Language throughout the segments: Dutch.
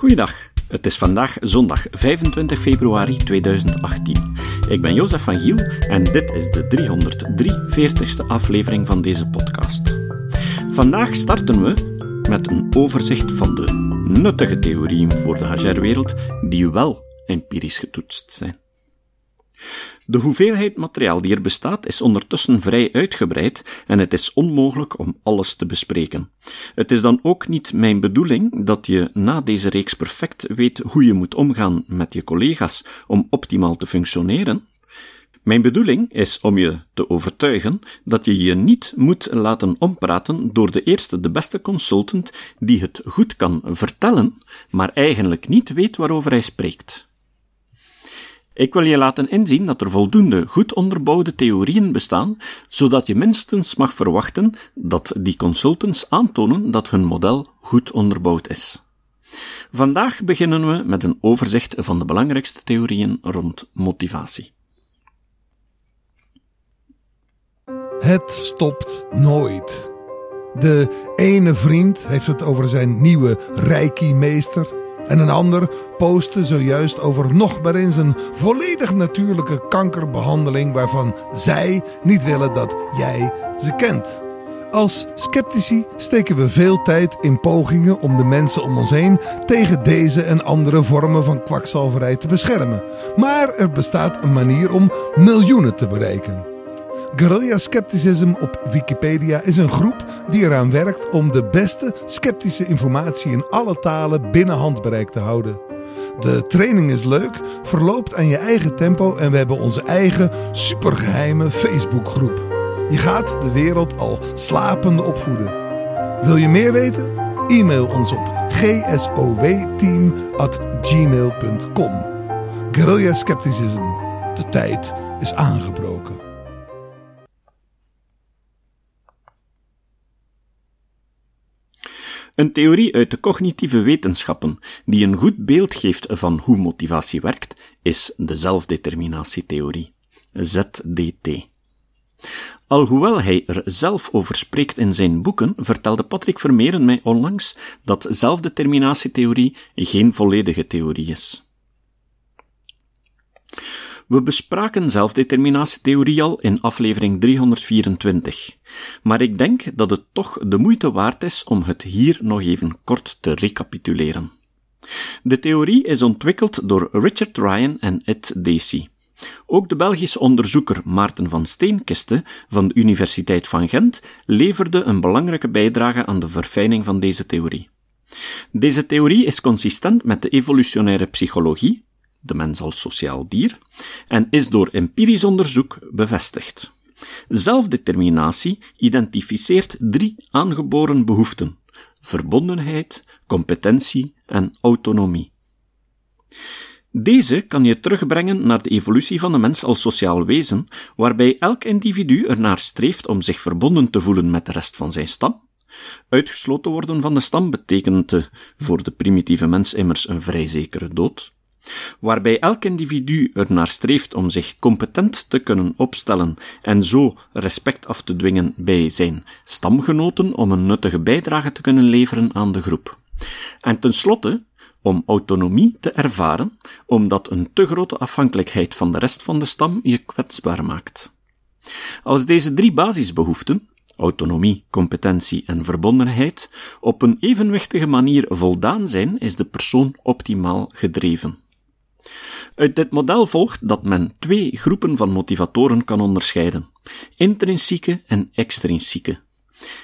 Goeiedag. Het is vandaag zondag 25 februari 2018. Ik ben Jozef van Giel en dit is de 343ste aflevering van deze podcast. Vandaag starten we met een overzicht van de nuttige theorieën voor de HR-wereld die wel empirisch getoetst zijn. De hoeveelheid materiaal die er bestaat is ondertussen vrij uitgebreid en het is onmogelijk om alles te bespreken. Het is dan ook niet mijn bedoeling dat je na deze reeks perfect weet hoe je moet omgaan met je collega's om optimaal te functioneren. Mijn bedoeling is om je te overtuigen dat je je niet moet laten ompraten door de eerste de beste consultant die het goed kan vertellen, maar eigenlijk niet weet waarover hij spreekt. Ik wil je laten inzien dat er voldoende goed onderbouwde theorieën bestaan, zodat je minstens mag verwachten dat die consultants aantonen dat hun model goed onderbouwd is. Vandaag beginnen we met een overzicht van de belangrijkste theorieën rond motivatie. Het stopt nooit. De ene vriend heeft het over zijn nieuwe reiki-meester. En een ander postte zojuist over nog maar eens een volledig natuurlijke kankerbehandeling waarvan zij niet willen dat jij ze kent. Als sceptici steken we veel tijd in pogingen om de mensen om ons heen tegen deze en andere vormen van kwakzalverij te beschermen. Maar er bestaat een manier om miljoenen te bereiken. Guerrilla Skepticism op Wikipedia is een groep die eraan werkt om de beste sceptische informatie in alle talen binnen handbereik te houden. De training is leuk, verloopt aan je eigen tempo en we hebben onze eigen supergeheime Facebookgroep. Je gaat de wereld al slapende opvoeden. Wil je meer weten? E-mail ons op gsowteam.gmail.com Guerrilla Skepticism. De tijd is aangebroken. Een theorie uit de cognitieve wetenschappen die een goed beeld geeft van hoe motivatie werkt, is de zelfdeterminatietheorie, ZDT. Alhoewel hij er zelf over spreekt in zijn boeken, vertelde Patrick Vermeeren mij onlangs dat zelfdeterminatietheorie geen volledige theorie is. We bespraken zelfdeterminatietheorie al in aflevering 324, maar ik denk dat het toch de moeite waard is om het hier nog even kort te recapituleren. De theorie is ontwikkeld door Richard Ryan en Ed Dacey. Ook de Belgische onderzoeker Maarten van Steenkiste van de Universiteit van Gent leverde een belangrijke bijdrage aan de verfijning van deze theorie. Deze theorie is consistent met de evolutionaire psychologie, de mens als sociaal dier, en is door empirisch onderzoek bevestigd. Zelfdeterminatie identificeert drie aangeboren behoeften: verbondenheid, competentie en autonomie. Deze kan je terugbrengen naar de evolutie van de mens als sociaal wezen, waarbij elk individu ernaar streeft om zich verbonden te voelen met de rest van zijn stam. Uitgesloten worden van de stam betekent voor de primitieve mens immers een vrij zekere dood waarbij elk individu er naar streeft om zich competent te kunnen opstellen en zo respect af te dwingen bij zijn stamgenoten om een nuttige bijdrage te kunnen leveren aan de groep. En tenslotte, om autonomie te ervaren, omdat een te grote afhankelijkheid van de rest van de stam je kwetsbaar maakt. Als deze drie basisbehoeften, autonomie, competentie en verbondenheid, op een evenwichtige manier voldaan zijn, is de persoon optimaal gedreven. Uit dit model volgt dat men twee groepen van motivatoren kan onderscheiden: intrinsieke en extrinsieke.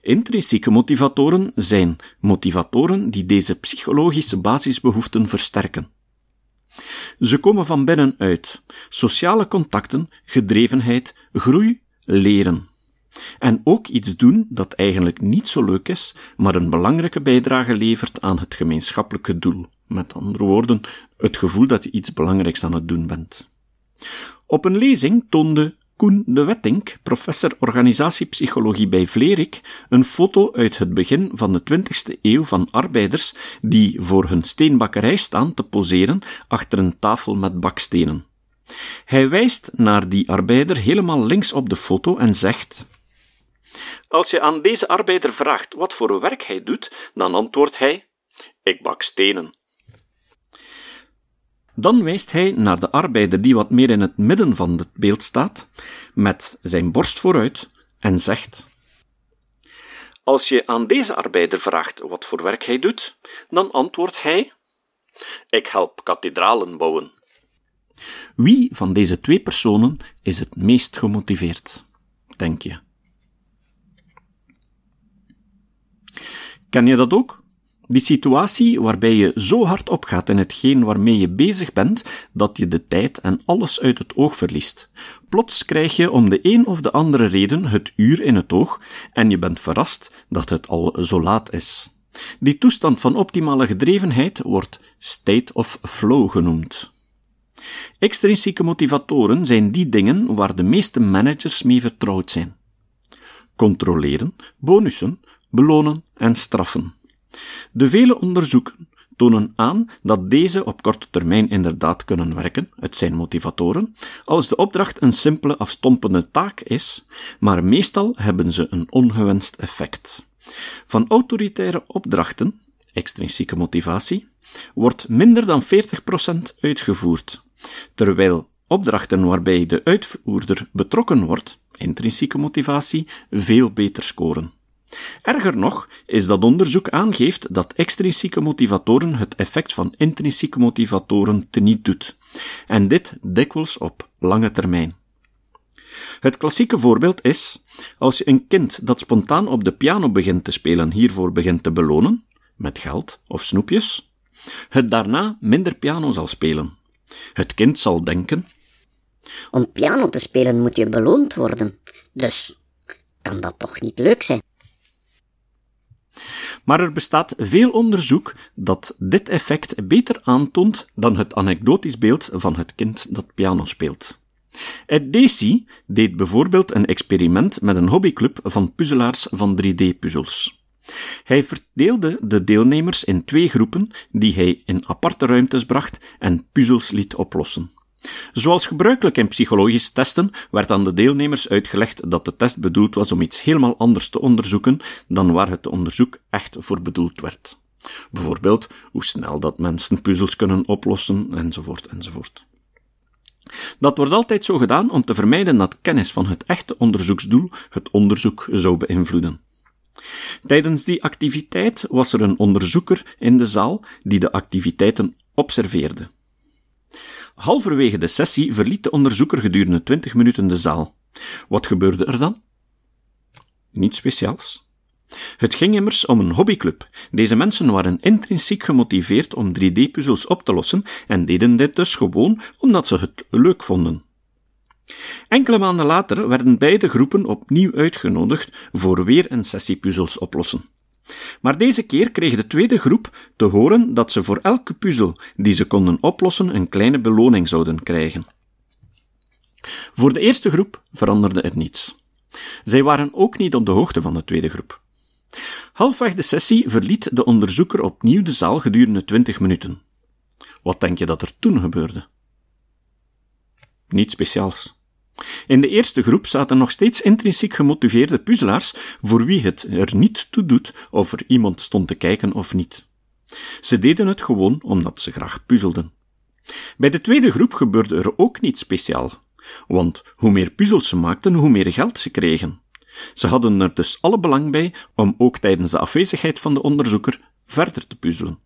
Intrinsieke motivatoren zijn motivatoren die deze psychologische basisbehoeften versterken. Ze komen van binnenuit: sociale contacten, gedrevenheid, groei, leren. En ook iets doen dat eigenlijk niet zo leuk is, maar een belangrijke bijdrage levert aan het gemeenschappelijke doel. Met andere woorden, het gevoel dat je iets belangrijks aan het doen bent. Op een lezing toonde Koen de Wettink, professor organisatiepsychologie bij Vlerik, een foto uit het begin van de 20e eeuw van arbeiders die voor hun steenbakkerij staan te poseren achter een tafel met bakstenen. Hij wijst naar die arbeider helemaal links op de foto en zegt: Als je aan deze arbeider vraagt wat voor werk hij doet, dan antwoordt hij: Ik bak stenen. Dan wijst hij naar de arbeider die wat meer in het midden van het beeld staat, met zijn borst vooruit, en zegt: Als je aan deze arbeider vraagt wat voor werk hij doet, dan antwoordt hij: Ik help kathedralen bouwen. Wie van deze twee personen is het meest gemotiveerd, denk je? Ken je dat ook? Die situatie waarbij je zo hard opgaat in hetgeen waarmee je bezig bent, dat je de tijd en alles uit het oog verliest. Plots krijg je om de een of de andere reden het uur in het oog en je bent verrast dat het al zo laat is. Die toestand van optimale gedrevenheid wordt state of flow genoemd. Extrinsieke motivatoren zijn die dingen waar de meeste managers mee vertrouwd zijn. Controleren, bonussen, belonen en straffen. De vele onderzoeken tonen aan dat deze op korte termijn inderdaad kunnen werken, het zijn motivatoren, als de opdracht een simpele afstompende taak is, maar meestal hebben ze een ongewenst effect. Van autoritaire opdrachten, extrinsieke motivatie, wordt minder dan 40% uitgevoerd, terwijl opdrachten waarbij de uitvoerder betrokken wordt, intrinsieke motivatie, veel beter scoren. Erger nog is dat onderzoek aangeeft dat extrinsieke motivatoren het effect van intrinsieke motivatoren teniet doet, en dit dikwijls op lange termijn. Het klassieke voorbeeld is als je een kind dat spontaan op de piano begint te spelen hiervoor begint te belonen, met geld of snoepjes, het daarna minder piano zal spelen. Het kind zal denken: Om piano te spelen moet je beloond worden, dus kan dat toch niet leuk zijn? Maar er bestaat veel onderzoek dat dit effect beter aantoont dan het anekdotisch beeld van het kind dat piano speelt. Ed Dacey deed bijvoorbeeld een experiment met een hobbyclub van puzzelaars van 3D-puzzels. Hij verdeelde de deelnemers in twee groepen die hij in aparte ruimtes bracht en puzzels liet oplossen. Zoals gebruikelijk in psychologische testen werd aan de deelnemers uitgelegd dat de test bedoeld was om iets helemaal anders te onderzoeken dan waar het onderzoek echt voor bedoeld werd. Bijvoorbeeld hoe snel dat mensen puzzels kunnen oplossen, enzovoort, enzovoort. Dat wordt altijd zo gedaan om te vermijden dat kennis van het echte onderzoeksdoel het onderzoek zou beïnvloeden. Tijdens die activiteit was er een onderzoeker in de zaal die de activiteiten observeerde. Halverwege de sessie verliet de onderzoeker gedurende 20 minuten de zaal. Wat gebeurde er dan? Niets speciaals. Het ging immers om een hobbyclub. Deze mensen waren intrinsiek gemotiveerd om 3D-puzzels op te lossen en deden dit dus gewoon omdat ze het leuk vonden. Enkele maanden later werden beide groepen opnieuw uitgenodigd voor weer een sessie puzzels oplossen. Maar deze keer kreeg de tweede groep te horen dat ze voor elke puzzel die ze konden oplossen een kleine beloning zouden krijgen. Voor de eerste groep veranderde er niets. Zij waren ook niet op de hoogte van de tweede groep. Halfweg de sessie verliet de onderzoeker opnieuw de zaal gedurende twintig minuten. Wat denk je dat er toen gebeurde? Niets speciaals. In de eerste groep zaten nog steeds intrinsiek gemotiveerde puzzelaars voor wie het er niet toe doet of er iemand stond te kijken of niet. Ze deden het gewoon omdat ze graag puzzelden. Bij de tweede groep gebeurde er ook niets speciaal, want hoe meer puzzels ze maakten, hoe meer geld ze kregen. Ze hadden er dus alle belang bij om ook tijdens de afwezigheid van de onderzoeker verder te puzzelen.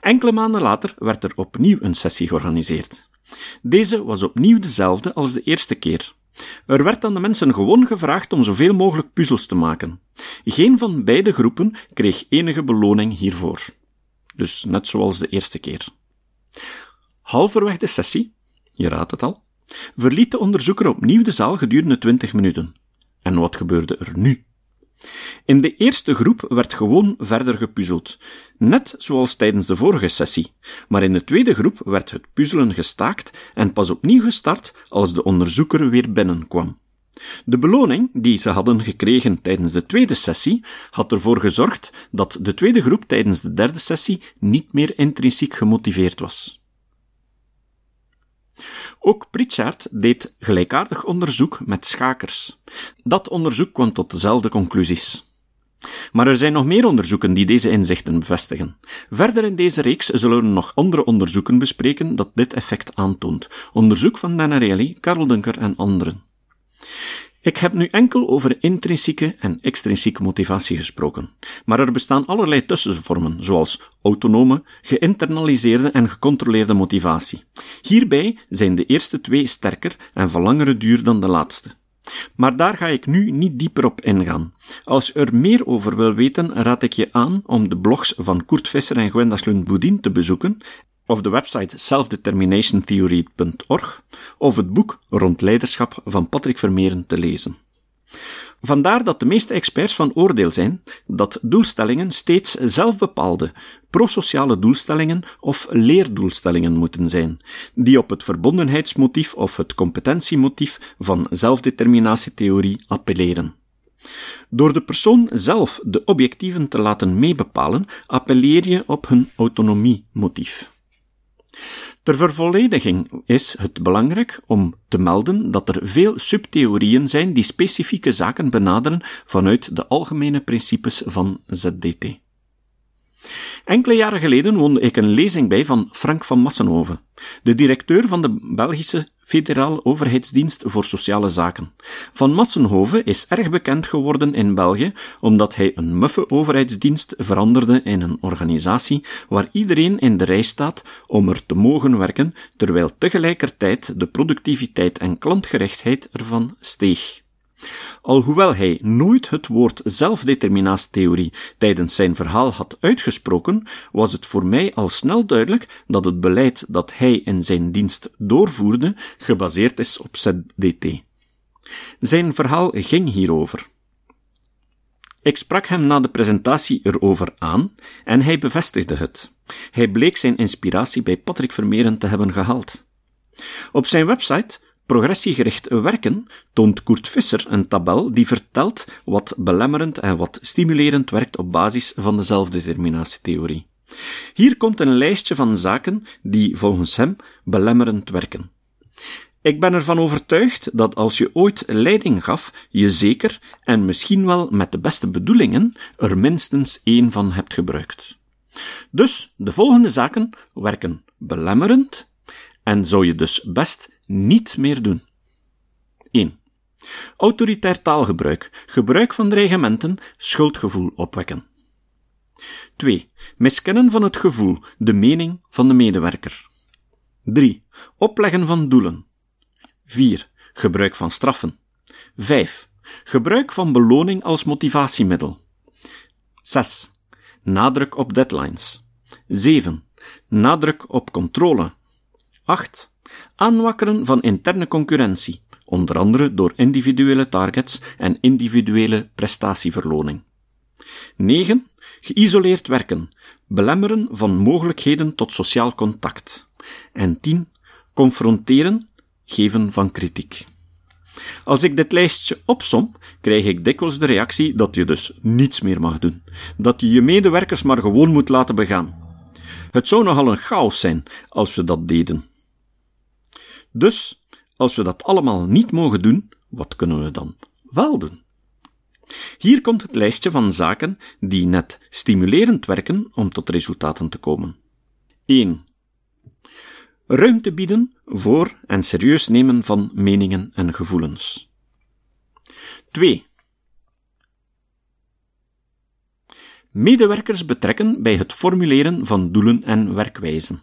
Enkele maanden later werd er opnieuw een sessie georganiseerd. Deze was opnieuw dezelfde als de eerste keer. Er werd aan de mensen gewoon gevraagd om zoveel mogelijk puzzels te maken. Geen van beide groepen kreeg enige beloning hiervoor. Dus net zoals de eerste keer. Halverwege de sessie, je raadt het al, verliet de onderzoeker opnieuw de zaal gedurende 20 minuten. En wat gebeurde er nu? In de eerste groep werd gewoon verder gepuzzeld, net zoals tijdens de vorige sessie, maar in de tweede groep werd het puzzelen gestaakt en pas opnieuw gestart als de onderzoeker weer binnenkwam. De beloning die ze hadden gekregen tijdens de tweede sessie had ervoor gezorgd dat de tweede groep tijdens de derde sessie niet meer intrinsiek gemotiveerd was. Ook Pritchard deed gelijkaardig onderzoek met schakers. Dat onderzoek kwam tot dezelfde conclusies. Maar er zijn nog meer onderzoeken die deze inzichten bevestigen. Verder in deze reeks zullen we nog andere onderzoeken bespreken dat dit effect aantoont. Onderzoek van Dana Reilly, Carol Dunker en anderen. Ik heb nu enkel over intrinsieke en extrinsieke motivatie gesproken, maar er bestaan allerlei tussenvormen, zoals autonome, geïnternaliseerde en gecontroleerde motivatie. Hierbij zijn de eerste twee sterker en van langere duur dan de laatste. Maar daar ga ik nu niet dieper op ingaan. Als je er meer over wil weten, raad ik je aan om de blogs van Kurt Visser en Gwenda Slund-Boudin te bezoeken of de website selfdeterminationtheory.org of het boek Rond leiderschap van Patrick Vermeeren te lezen. Vandaar dat de meeste experts van oordeel zijn dat doelstellingen steeds zelfbepaalde, prosociale doelstellingen of leerdoelstellingen moeten zijn, die op het verbondenheidsmotief of het competentiemotief van zelfdeterminatietheorie appelleren. Door de persoon zelf de objectieven te laten meebepalen, appelleer je op hun autonomiemotief. Ter vervollediging is het belangrijk om te melden dat er veel subtheorieën zijn die specifieke zaken benaderen vanuit de algemene principes van ZDT. Enkele jaren geleden woonde ik een lezing bij van Frank van Massenhoven, de directeur van de Belgische Federaal Overheidsdienst voor Sociale Zaken. Van Massenhoven is erg bekend geworden in België omdat hij een muffe overheidsdienst veranderde in een organisatie waar iedereen in de rij staat om er te mogen werken, terwijl tegelijkertijd de productiviteit en klantgerechtheid ervan steeg. Alhoewel hij nooit het woord zelfdeterminatietheorie tijdens zijn verhaal had uitgesproken, was het voor mij al snel duidelijk dat het beleid dat hij in zijn dienst doorvoerde gebaseerd is op ZDT. Zijn verhaal ging hierover. Ik sprak hem na de presentatie erover aan en hij bevestigde het. Hij bleek zijn inspiratie bij Patrick Vermeeren te hebben gehaald. Op zijn website Progressiegericht werken toont Kurt Visser een tabel die vertelt wat belemmerend en wat stimulerend werkt op basis van de zelfdeterminatietheorie. Hier komt een lijstje van zaken die volgens hem belemmerend werken. Ik ben ervan overtuigd dat als je ooit leiding gaf, je zeker, en misschien wel met de beste bedoelingen, er minstens één van hebt gebruikt. Dus de volgende zaken werken belemmerend en zou je dus best niet meer doen. 1. Autoritair taalgebruik, gebruik van dreigementen, schuldgevoel opwekken. 2. Miskennen van het gevoel, de mening van de medewerker. 3. Opleggen van doelen. 4. Gebruik van straffen. 5. Gebruik van beloning als motivatiemiddel. 6. Nadruk op deadlines. 7. Nadruk op controle. 8. Aanwakkeren van interne concurrentie, onder andere door individuele targets en individuele prestatieverloning. 9. Geïsoleerd werken, belemmeren van mogelijkheden tot sociaal contact. En 10. Confronteren, geven van kritiek. Als ik dit lijstje opsom, krijg ik dikwijls de reactie dat je dus niets meer mag doen, dat je je medewerkers maar gewoon moet laten begaan. Het zou nogal een chaos zijn als we dat deden. Dus, als we dat allemaal niet mogen doen, wat kunnen we dan wel doen? Hier komt het lijstje van zaken die net stimulerend werken om tot resultaten te komen. 1. Ruimte bieden voor en serieus nemen van meningen en gevoelens. 2. Medewerkers betrekken bij het formuleren van doelen en werkwijzen.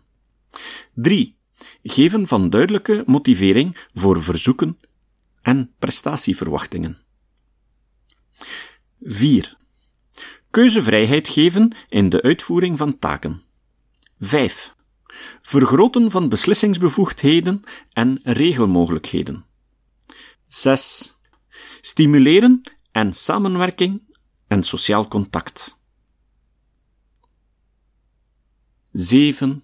3 geven van duidelijke motivering voor verzoeken en prestatieverwachtingen. 4. Keuzevrijheid geven in de uitvoering van taken. 5. Vergroten van beslissingsbevoegdheden en regelmogelijkheden. 6. Stimuleren en samenwerking en sociaal contact. 7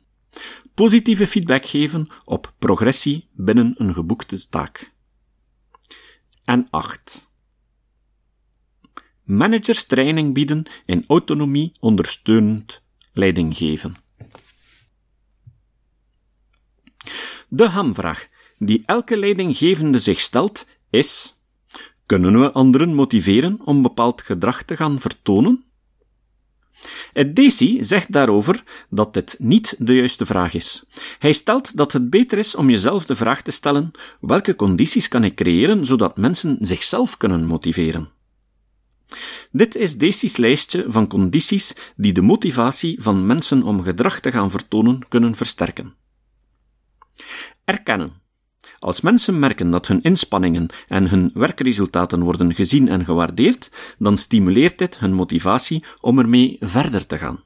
positieve feedback geven op progressie binnen een geboekte taak. En 8. Managers training bieden in autonomie ondersteunend leiding geven. De hamvraag die elke leidinggevende zich stelt is: Kunnen we anderen motiveren om bepaald gedrag te gaan vertonen? Ed Dacey zegt daarover dat dit niet de juiste vraag is. Hij stelt dat het beter is om jezelf de vraag te stellen: welke condities kan ik creëren zodat mensen zichzelf kunnen motiveren? Dit is Dacey's lijstje van condities die de motivatie van mensen om gedrag te gaan vertonen kunnen versterken. Erkennen. Als mensen merken dat hun inspanningen en hun werkresultaten worden gezien en gewaardeerd, dan stimuleert dit hun motivatie om ermee verder te gaan.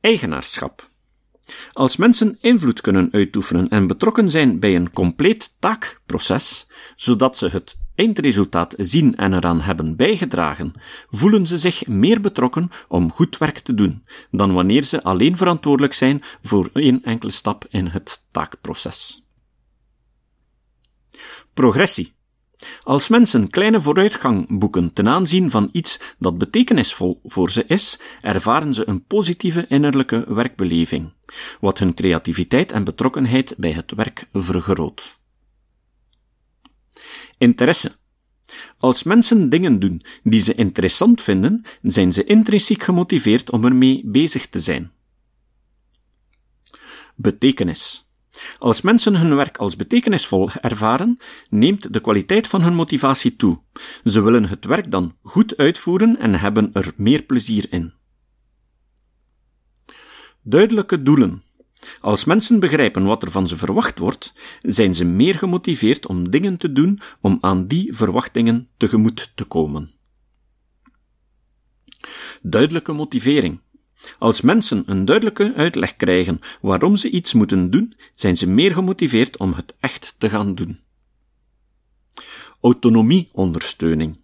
Eigenaarschap. Als mensen invloed kunnen uitoefenen en betrokken zijn bij een compleet taakproces, zodat ze het eindresultaat zien en eraan hebben bijgedragen, voelen ze zich meer betrokken om goed werk te doen dan wanneer ze alleen verantwoordelijk zijn voor één enkele stap in het taakproces. Progressie. Als mensen kleine vooruitgang boeken ten aanzien van iets dat betekenisvol voor ze is, ervaren ze een positieve innerlijke werkbeleving, wat hun creativiteit en betrokkenheid bij het werk vergroot. Interesse. Als mensen dingen doen die ze interessant vinden, zijn ze intrinsiek gemotiveerd om ermee bezig te zijn. Betekenis. Als mensen hun werk als betekenisvol ervaren, neemt de kwaliteit van hun motivatie toe. Ze willen het werk dan goed uitvoeren en hebben er meer plezier in. Duidelijke doelen. Als mensen begrijpen wat er van ze verwacht wordt, zijn ze meer gemotiveerd om dingen te doen om aan die verwachtingen tegemoet te komen. Duidelijke motivering. Als mensen een duidelijke uitleg krijgen waarom ze iets moeten doen, zijn ze meer gemotiveerd om het echt te gaan doen. Autonomieondersteuning.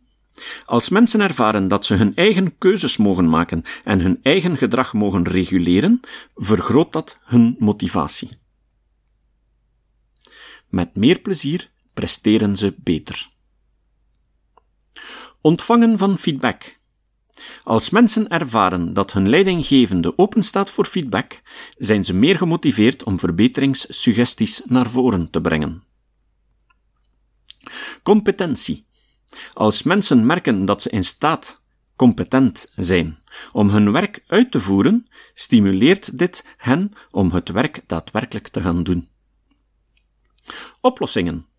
Als mensen ervaren dat ze hun eigen keuzes mogen maken en hun eigen gedrag mogen reguleren, vergroot dat hun motivatie. Met meer plezier presteren ze beter. Ontvangen van feedback. Als mensen ervaren dat hun leidinggevende openstaat voor feedback, zijn ze meer gemotiveerd om verbeteringssuggesties naar voren te brengen. Competentie. Als mensen merken dat ze in staat competent zijn om hun werk uit te voeren, stimuleert dit hen om het werk daadwerkelijk te gaan doen. Oplossingen.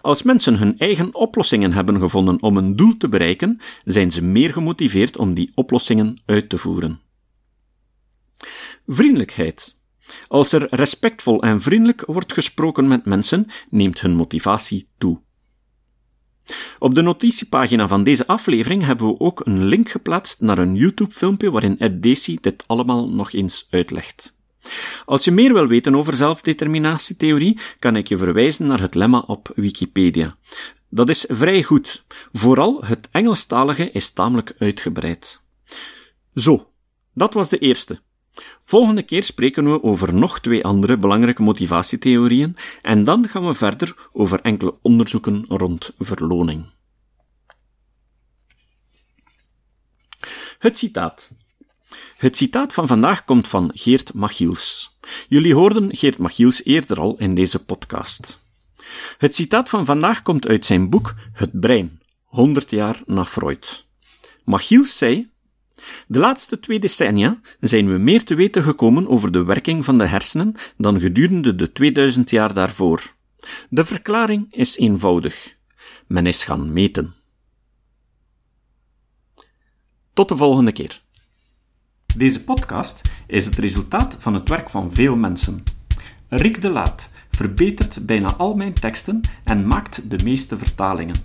Als mensen hun eigen oplossingen hebben gevonden om een doel te bereiken, zijn ze meer gemotiveerd om die oplossingen uit te voeren. Vriendelijkheid. Als er respectvol en vriendelijk wordt gesproken met mensen, neemt hun motivatie toe. Op de notitiepagina van deze aflevering hebben we ook een link geplaatst naar een YouTube-filmpje waarin Ed Dacey dit allemaal nog eens uitlegt. Als je meer wil weten over zelfdeterminatietheorie, kan ik je verwijzen naar het lemma op Wikipedia. Dat is vrij goed. Vooral het Engelstalige is tamelijk uitgebreid. Zo, dat was de eerste. Volgende keer spreken we over nog twee andere belangrijke motivatietheorieën en dan gaan we verder over enkele onderzoeken rond verloning. Het citaat. Het citaat van vandaag komt van Geert Machiels. Jullie hoorden Geert Machiels eerder al in deze podcast. Het citaat van vandaag komt uit zijn boek Het Brein, 100 jaar na Freud. Machiels zei: De laatste twee decennia zijn we meer te weten gekomen over de werking van de hersenen dan gedurende de 2000 jaar daarvoor. De verklaring is eenvoudig. Men is gaan meten. Tot de volgende keer. Deze podcast is het resultaat van het werk van veel mensen. Rick de Laat verbetert bijna al mijn teksten en maakt de meeste vertalingen.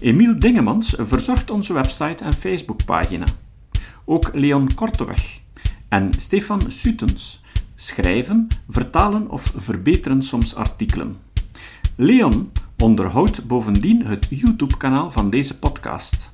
Emiel Dingemans verzorgt onze website en Facebookpagina. Ook Leon Korteweg en Stefan Sutens schrijven, vertalen of verbeteren soms artikelen. Leon onderhoudt bovendien het YouTube-kanaal van deze podcast.